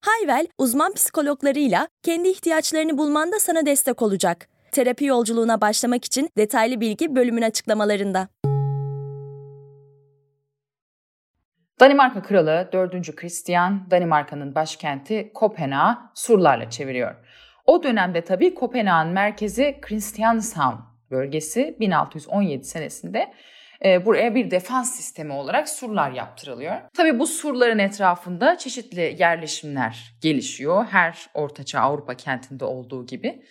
Hayvel, uzman psikologlarıyla kendi ihtiyaçlarını bulmanda sana destek olacak. Terapi yolculuğuna başlamak için detaylı bilgi bölümün açıklamalarında. Danimarka Kralı 4. Christian, Danimarka'nın başkenti Kopenhag'ı surlarla çeviriyor. O dönemde tabii Kopenhag'ın merkezi Christianshavn bölgesi 1617 senesinde e, buraya bir defans sistemi olarak surlar yaptırılıyor. Tabii bu surların etrafında çeşitli yerleşimler gelişiyor. Her ortaçağ Avrupa kentinde olduğu gibi.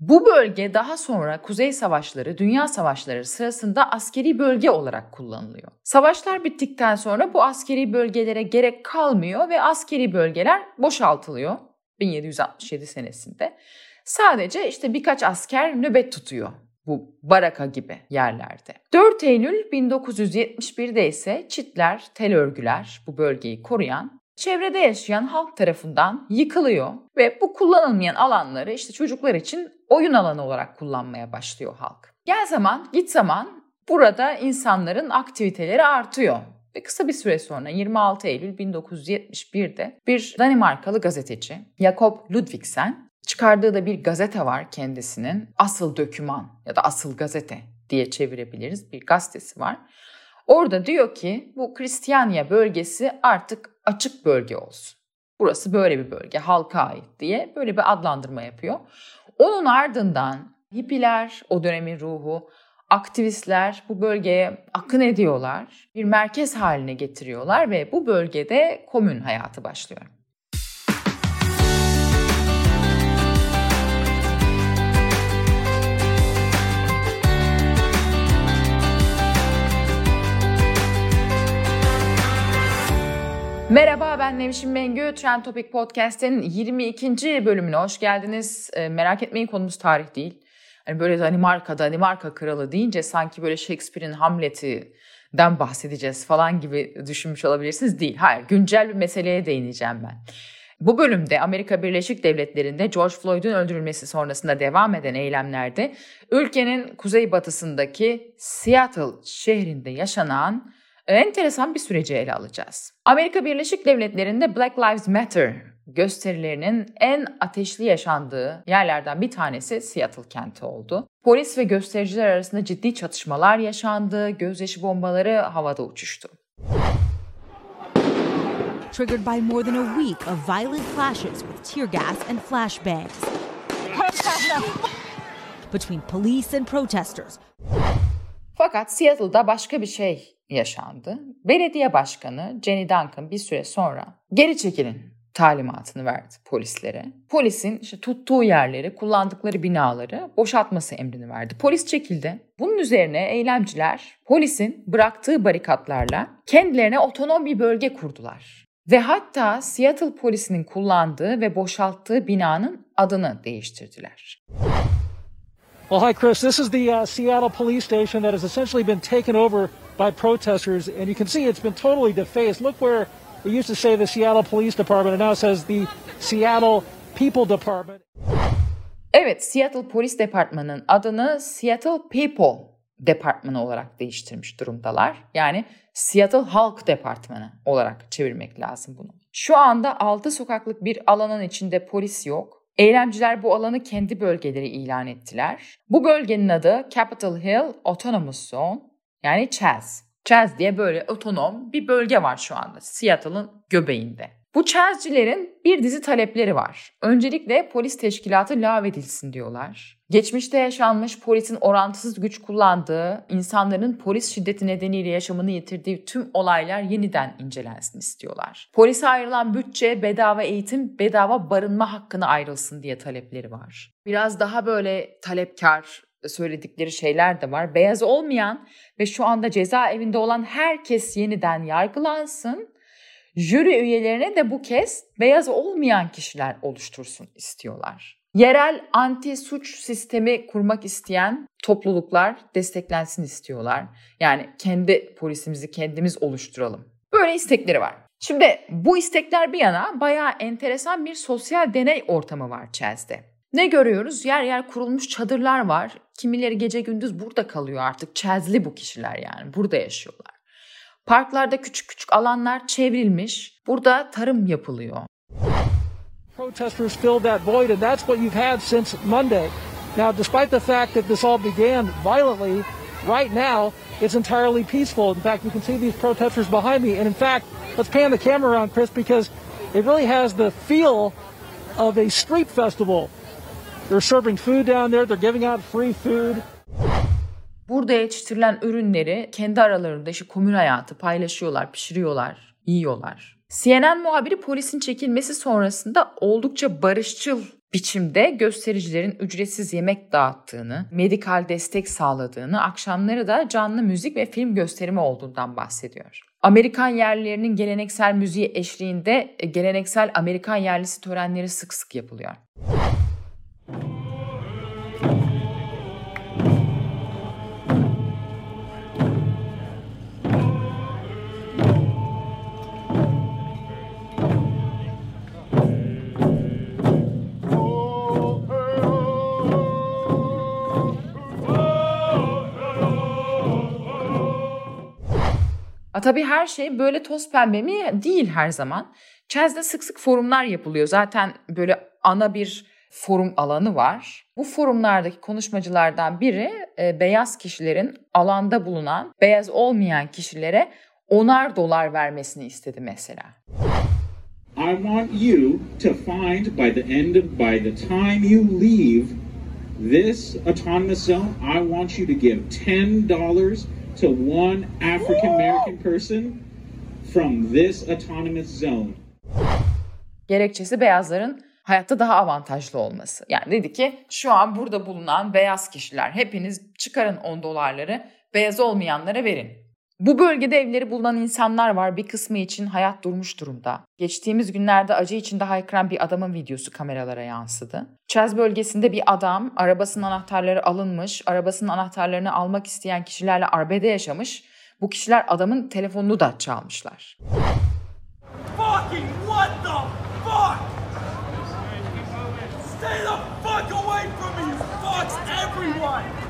Bu bölge daha sonra Kuzey Savaşları, Dünya Savaşları sırasında askeri bölge olarak kullanılıyor. Savaşlar bittikten sonra bu askeri bölgelere gerek kalmıyor ve askeri bölgeler boşaltılıyor 1767 senesinde. Sadece işte birkaç asker nöbet tutuyor bu baraka gibi yerlerde. 4 Eylül 1971'de ise çitler, tel örgüler bu bölgeyi koruyan çevrede yaşayan halk tarafından yıkılıyor ve bu kullanılmayan alanları işte çocuklar için oyun alanı olarak kullanmaya başlıyor halk. Gel zaman git zaman burada insanların aktiviteleri artıyor. Ve kısa bir süre sonra 26 Eylül 1971'de bir Danimarkalı gazeteci Jakob Ludvigsen çıkardığı da bir gazete var kendisinin. Asıl döküman ya da asıl gazete diye çevirebiliriz. Bir gazetesi var. Orada diyor ki bu Kristiyanya bölgesi artık açık bölge olsun. Burası böyle bir bölge, halka ait diye böyle bir adlandırma yapıyor. Onun ardından hippiler, o dönemin ruhu, aktivistler bu bölgeye akın ediyorlar. Bir merkez haline getiriyorlar ve bu bölgede komün hayatı başlıyor. Merhaba ben Nevşin Mengü. Trend Topic Podcast'in 22. bölümüne hoş geldiniz. E, merak etmeyin konumuz tarih değil. Hani böyle Danimarka, Danimarka kralı deyince sanki böyle Shakespeare'in Hamlet'iden bahsedeceğiz falan gibi düşünmüş olabilirsiniz. Değil. Hayır, güncel bir meseleye değineceğim ben. Bu bölümde Amerika Birleşik Devletleri'nde George Floyd'un öldürülmesi sonrasında devam eden eylemlerde ülkenin kuzeybatısındaki Seattle şehrinde yaşanan enteresan bir süreci ele alacağız. Amerika Birleşik Devletleri'nde Black Lives Matter gösterilerinin en ateşli yaşandığı yerlerden bir tanesi Seattle kenti oldu. Polis ve göstericiler arasında ciddi çatışmalar yaşandı, gözyaşı bombaları havada uçuştu. Triggered by more than a week of violent clashes with tear gas and flashbangs between police and protesters. Fakat Seattle'da başka bir şey yaşandı. Belediye başkanı Jenny Duncan bir süre sonra geri çekilin talimatını verdi polislere. Polisin işte tuttuğu yerleri, kullandıkları binaları boşaltması emrini verdi. Polis çekildi. Bunun üzerine eylemciler polisin bıraktığı barikatlarla kendilerine otonom bir bölge kurdular. Ve hatta Seattle polisinin kullandığı ve boşalttığı binanın adını değiştirdiler. Well, hi, Chris. This is the uh, Seattle police station that has essentially been taken over by protesters, and you can see it's been totally defaced. Look where it used to say the Seattle Police Department, and now says the Seattle People Department. Evet, Seattle Polis Departmanı'nın adını Seattle People Departmanı olarak değiştirmiş durumdalar. Yani Seattle Halk Departmanı olarak çevirmek lazım bunu. Şu anda 6 sokaklık bir alanın içinde polis yok Eylemciler bu alanı kendi bölgeleri ilan ettiler. Bu bölgenin adı Capitol Hill Autonomous Zone yani Chaz. Chaz diye böyle otonom bir bölge var şu anda Seattle'ın göbeğinde. Bu Chaz'cilerin bir dizi talepleri var. Öncelikle polis teşkilatı lağvedilsin diyorlar. Geçmişte yaşanmış polisin orantısız güç kullandığı, insanların polis şiddeti nedeniyle yaşamını yitirdiği tüm olaylar yeniden incelensin istiyorlar. Polise ayrılan bütçe, bedava eğitim, bedava barınma hakkını ayrılsın diye talepleri var. Biraz daha böyle talepkar söyledikleri şeyler de var. Beyaz olmayan ve şu anda cezaevinde olan herkes yeniden yargılansın Jüri üyelerine de bu kez beyaz olmayan kişiler oluştursun istiyorlar. Yerel anti suç sistemi kurmak isteyen topluluklar desteklensin istiyorlar. Yani kendi polisimizi kendimiz oluşturalım. Böyle istekleri var. Şimdi bu istekler bir yana bayağı enteresan bir sosyal deney ortamı var Chelsea'de. Ne görüyoruz? Yer yer kurulmuş çadırlar var. Kimileri gece gündüz burada kalıyor artık. Chelsea'li bu kişiler yani. Burada yaşıyorlar. Parklarda küçük küçük alanlar çevrilmiş. Burada tarım yapılıyor. Protesters filled that void and that's what you've had since Monday. Now, despite the fact that this all began violently, right now it's entirely peaceful. In fact, you can see these protesters behind me. And in fact, let's pan the camera around, Chris, because it really has the feel of a street festival. They're serving food down there. They're giving out free food. Burada yetiştirilen ürünleri kendi aralarında işte komün hayatı paylaşıyorlar, pişiriyorlar, yiyorlar. CNN muhabiri polisin çekilmesi sonrasında oldukça barışçıl biçimde göstericilerin ücretsiz yemek dağıttığını, medikal destek sağladığını, akşamları da canlı müzik ve film gösterimi olduğundan bahsediyor. Amerikan yerlilerinin geleneksel müziği eşliğinde e, geleneksel Amerikan yerlisi törenleri sık sık yapılıyor. Tabii her şey böyle toz pembe mi? Değil her zaman. Chelsea'de sık sık forumlar yapılıyor. Zaten böyle ana bir forum alanı var. Bu forumlardaki konuşmacılardan biri e, beyaz kişilerin alanda bulunan beyaz olmayan kişilere onar dolar vermesini istedi mesela. I want you to find by the end of by the time you leave this autonomous zone, I want you to give $10 to one African American person from this autonomous zone. Gerekçesi beyazların hayatta daha avantajlı olması. Yani dedi ki şu an burada bulunan beyaz kişiler hepiniz çıkarın 10 dolarları beyaz olmayanlara verin. Bu bölgede evleri bulunan insanlar var. Bir kısmı için hayat durmuş durumda. Geçtiğimiz günlerde acı içinde haykıran bir adamın videosu kameralara yansıdı. Çez bölgesinde bir adam arabasının anahtarları alınmış, arabasının anahtarlarını almak isteyen kişilerle arbede yaşamış. Bu kişiler adamın telefonunu da çalmışlar. Fucking what the fuck? Stay the fuck away from me, you fucks everyone!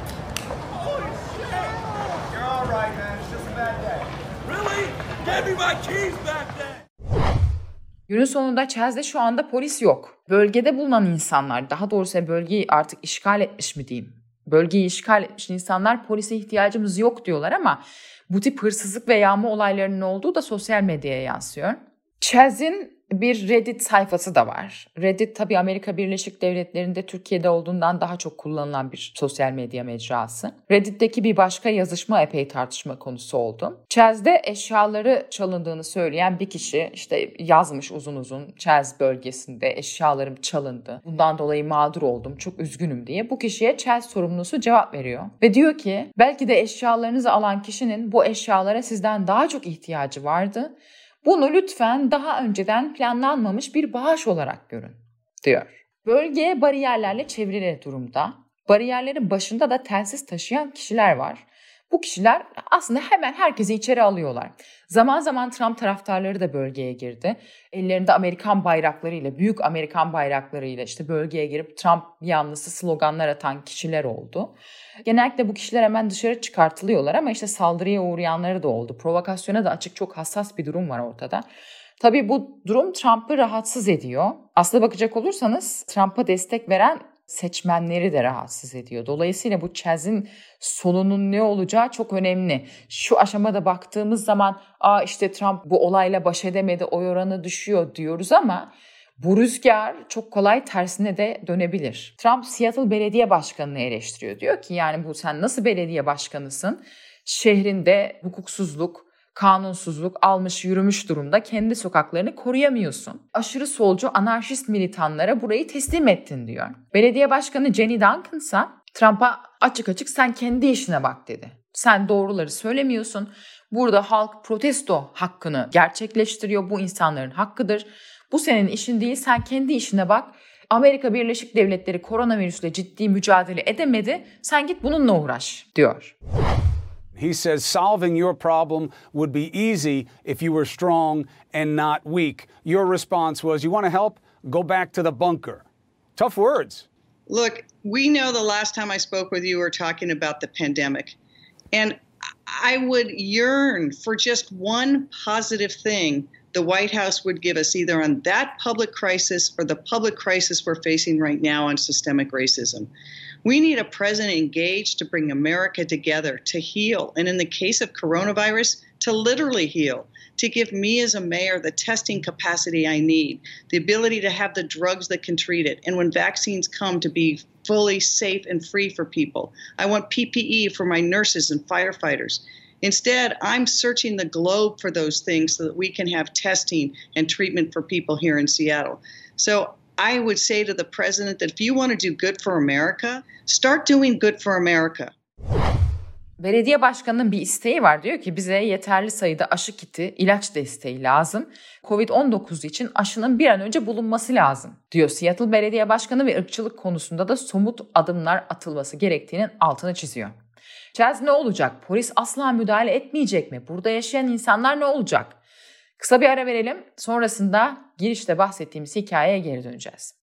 Günün sonunda Chelsea'de şu anda polis yok. Bölgede bulunan insanlar, daha doğrusu bölgeyi artık işgal etmiş mi diyeyim? Bölgeyi işgal etmiş insanlar polise ihtiyacımız yok diyorlar ama bu tip hırsızlık ve yağma olaylarının olduğu da sosyal medyaya yansıyor. Chelsea'nin bir Reddit sayfası da var. Reddit tabii Amerika Birleşik Devletleri'nde Türkiye'de olduğundan daha çok kullanılan bir sosyal medya mecrası. Reddit'teki bir başka yazışma epey tartışma konusu oldu. Chelsea'de eşyaları çalındığını söyleyen bir kişi işte yazmış uzun uzun Chelsea bölgesinde eşyalarım çalındı. Bundan dolayı mağdur oldum. Çok üzgünüm diye. Bu kişiye Chelsea sorumlusu cevap veriyor. Ve diyor ki belki de eşyalarınızı alan kişinin bu eşyalara sizden daha çok ihtiyacı vardı bunu lütfen daha önceden planlanmamış bir bağış olarak görün, diyor. Bölge bariyerlerle çevrili durumda. Bariyerlerin başında da telsiz taşıyan kişiler var. Bu kişiler aslında hemen herkesi içeri alıyorlar. Zaman zaman Trump taraftarları da bölgeye girdi. Ellerinde Amerikan bayraklarıyla, büyük Amerikan bayraklarıyla işte bölgeye girip Trump yanlısı sloganlar atan kişiler oldu. Genellikle bu kişiler hemen dışarı çıkartılıyorlar ama işte saldırıya uğrayanları da oldu. Provokasyona da açık çok hassas bir durum var ortada. Tabii bu durum Trump'ı rahatsız ediyor. Aslına bakacak olursanız Trump'a destek veren seçmenleri de rahatsız ediyor. Dolayısıyla bu Chaz'in sonunun ne olacağı çok önemli. Şu aşamada baktığımız zaman aa işte Trump bu olayla baş edemedi, oy oranı düşüyor diyoruz ama bu rüzgar çok kolay tersine de dönebilir. Trump Seattle Belediye Başkanı'nı eleştiriyor. Diyor ki yani bu sen nasıl belediye başkanısın? Şehrinde hukuksuzluk, kanunsuzluk almış yürümüş durumda kendi sokaklarını koruyamıyorsun. Aşırı solcu anarşist militanlara burayı teslim ettin diyor. Belediye başkanı Jenny Duncan ise Trump'a açık açık sen kendi işine bak dedi. Sen doğruları söylemiyorsun. Burada halk protesto hakkını gerçekleştiriyor. Bu insanların hakkıdır. Bu senin işin değil. Sen kendi işine bak. Amerika Birleşik Devletleri koronavirüsle ciddi mücadele edemedi. Sen git bununla uğraş diyor. He says solving your problem would be easy if you were strong and not weak. Your response was, You want to help? Go back to the bunker. Tough words. Look, we know the last time I spoke with you, we were talking about the pandemic. And I would yearn for just one positive thing the White House would give us either on that public crisis or the public crisis we're facing right now on systemic racism. We need a president engaged to bring America together, to heal, and in the case of coronavirus, to literally heal, to give me as a mayor the testing capacity I need, the ability to have the drugs that can treat it, and when vaccines come, to be fully safe and free for people. I want PPE for my nurses and firefighters. Instead, I'm searching the globe for those things so that we can have testing and treatment for people here in Seattle. So I would say to the president that if you want to do good for America, start doing good for America. Belediye başkanının bir isteği var. Diyor ki bize yeterli sayıda aşı kiti, ilaç desteği lazım. Covid-19 için aşının bir an önce bulunması lazım diyor Seattle Belediye Başkanı ve ırkçılık konusunda da somut adımlar atılması gerektiğinin altını çiziyor. Chaz ne olacak? Polis asla müdahale etmeyecek mi? Burada yaşayan insanlar ne olacak? Kısa bir ara verelim. Sonrasında girişte bahsettiğimiz hikayeye geri döneceğiz.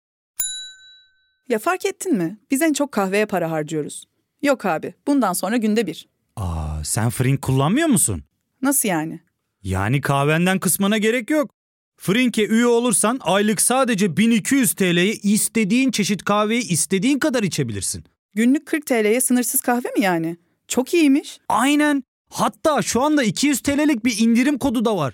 Ya fark ettin mi? Biz en çok kahveye para harcıyoruz. Yok abi, bundan sonra günde bir. Aa, sen Frink kullanmıyor musun? Nasıl yani? Yani kahvenden kısmına gerek yok. Frink'e üye olursan aylık sadece 1200 TL'ye istediğin çeşit kahveyi istediğin kadar içebilirsin. Günlük 40 TL'ye sınırsız kahve mi yani? Çok iyiymiş. Aynen. Hatta şu anda 200 TL'lik bir indirim kodu da var.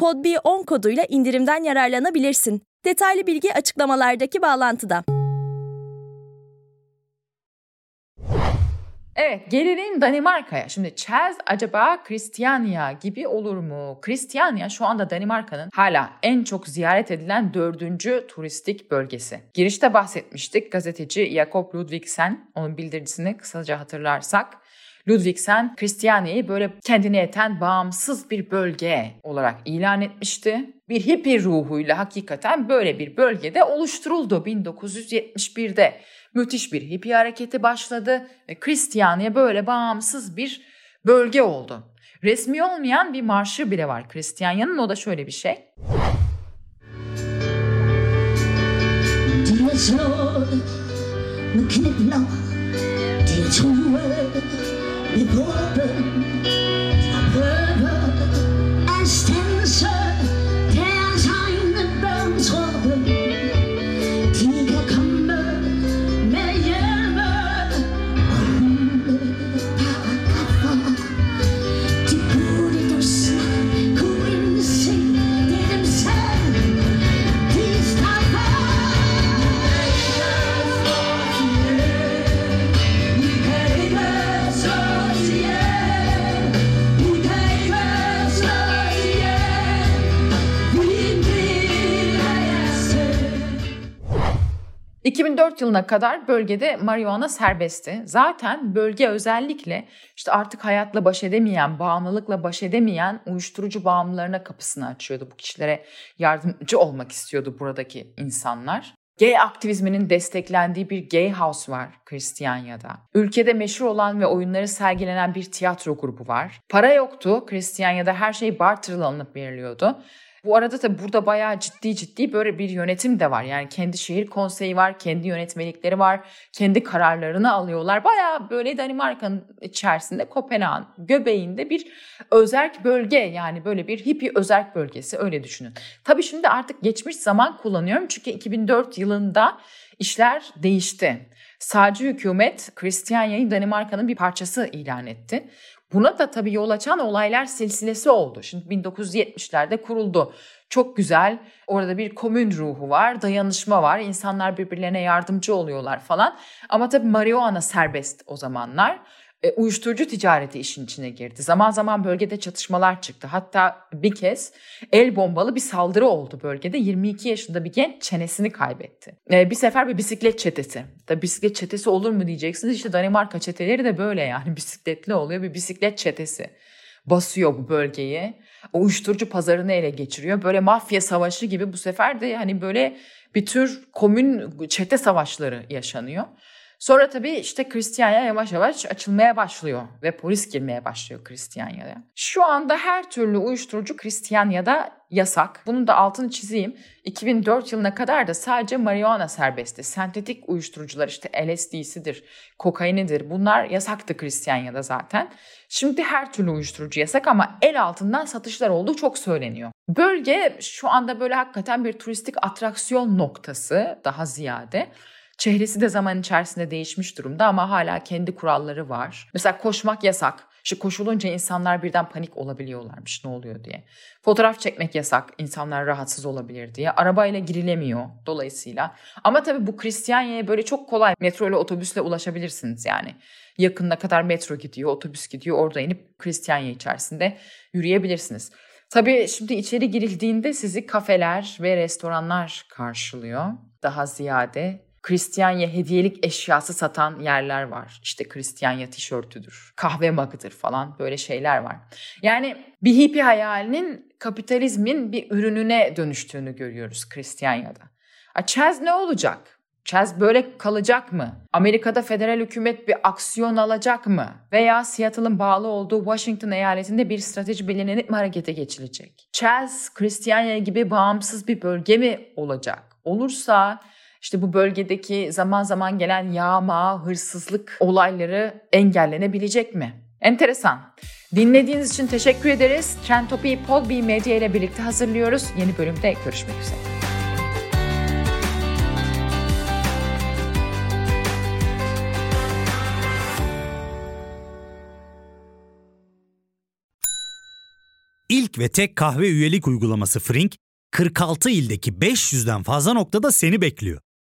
podb10 koduyla indirimden yararlanabilirsin. Detaylı bilgi açıklamalardaki bağlantıda. Evet gelelim Danimarka'ya. Şimdi Chaz acaba Christiania gibi olur mu? Christiania şu anda Danimarka'nın hala en çok ziyaret edilen dördüncü turistik bölgesi. Girişte bahsetmiştik gazeteci Jakob Ludvigsen onun bildirisini kısaca hatırlarsak. Ludvigsen Christiania'yı böyle kendine yeten bağımsız bir bölge olarak ilan etmişti. Bir hippie ruhuyla hakikaten böyle bir bölgede oluşturuldu 1971'de müthiş bir hippie hareketi başladı ve Christiania böyle bağımsız bir bölge oldu. Resmi olmayan bir marşı bile var Christiania'nın o da şöyle bir şey. いこうって yılına kadar bölgede marihuana serbestti. Zaten bölge özellikle işte artık hayatla baş edemeyen, bağımlılıkla baş edemeyen uyuşturucu bağımlılarına kapısını açıyordu. Bu kişilere yardımcı olmak istiyordu buradaki insanlar. Gay aktivizminin desteklendiği bir gay house var Kristiyanya'da. Ülkede meşhur olan ve oyunları sergilenen bir tiyatro grubu var. Para yoktu. Kristiyanya'da her şey barterla alınıp veriliyordu. Bu arada da burada bayağı ciddi ciddi böyle bir yönetim de var. Yani kendi şehir konseyi var, kendi yönetmelikleri var, kendi kararlarını alıyorlar. Bayağı böyle Danimarka'nın içerisinde Kopenhag'ın göbeğinde bir özerk bölge yani böyle bir hippie özerk bölgesi öyle düşünün. Tabii şimdi artık geçmiş zaman kullanıyorum çünkü 2004 yılında işler değişti. Sağcı hükümet Kristiyanya'yı Danimarka'nın bir parçası ilan etti. Buna da tabii yol açan olaylar silsilesi oldu. Şimdi 1970'lerde kuruldu. Çok güzel. Orada bir komün ruhu var, dayanışma var. İnsanlar birbirlerine yardımcı oluyorlar falan. Ama tabii marihuana serbest o zamanlar uyuşturucu ticareti işin içine girdi. Zaman zaman bölgede çatışmalar çıktı. Hatta bir kez el bombalı bir saldırı oldu bölgede. 22 yaşında bir genç çenesini kaybetti. E, bir sefer bir bisiklet çetesi. Tabii bisiklet çetesi olur mu diyeceksiniz. İşte Danimarka çeteleri de böyle yani bisikletli oluyor bir bisiklet çetesi. Basıyor bu bölgeyi. O uyuşturucu pazarını ele geçiriyor. Böyle mafya savaşı gibi bu sefer de hani böyle bir tür komün çete savaşları yaşanıyor. Sonra tabii işte Kristiyanya yavaş yavaş açılmaya başlıyor ve polis girmeye başlıyor Kristiyanya'ya. Şu anda her türlü uyuşturucu Kristiyanya'da yasak. Bunun da altını çizeyim. 2004 yılına kadar da sadece marihuana serbestti. Sentetik uyuşturucular işte LSD'sidir, kokainidir bunlar yasaktı Kristiyanya'da zaten. Şimdi her türlü uyuşturucu yasak ama el altından satışlar olduğu çok söyleniyor. Bölge şu anda böyle hakikaten bir turistik atraksiyon noktası daha ziyade. Çehresi de zaman içerisinde değişmiş durumda ama hala kendi kuralları var. Mesela koşmak yasak. İşte koşulunca insanlar birden panik olabiliyorlarmış ne oluyor diye. Fotoğraf çekmek yasak insanlar rahatsız olabilir diye. Arabayla girilemiyor dolayısıyla. Ama tabii bu Kristiyanya'ya böyle çok kolay metro ile otobüsle ulaşabilirsiniz yani. Yakınına kadar metro gidiyor, otobüs gidiyor. Orada inip Kristiyanya içerisinde yürüyebilirsiniz. Tabii şimdi içeri girildiğinde sizi kafeler ve restoranlar karşılıyor. Daha ziyade Kristiyanya hediyelik eşyası satan yerler var. İşte Kristiyanya tişörtüdür, kahve magıdır falan böyle şeyler var. Yani bir hippie hayalinin kapitalizmin bir ürününe dönüştüğünü görüyoruz Kristiyanya'da. Chaz ne olacak? Chaz böyle kalacak mı? Amerika'da federal hükümet bir aksiyon alacak mı? Veya Seattle'ın bağlı olduğu Washington eyaletinde bir strateji belirlenip mi harekete geçilecek? Chaz, Kristiyanya gibi bağımsız bir bölge mi olacak? Olursa işte bu bölgedeki zaman zaman gelen yağma, hırsızlık olayları engellenebilecek mi? Enteresan. Dinlediğiniz için teşekkür ederiz. Trend Topi'yi Podbi Medya ile birlikte hazırlıyoruz. Yeni bölümde görüşmek üzere. İlk ve tek kahve üyelik uygulaması Frink, 46 ildeki 500'den fazla noktada seni bekliyor.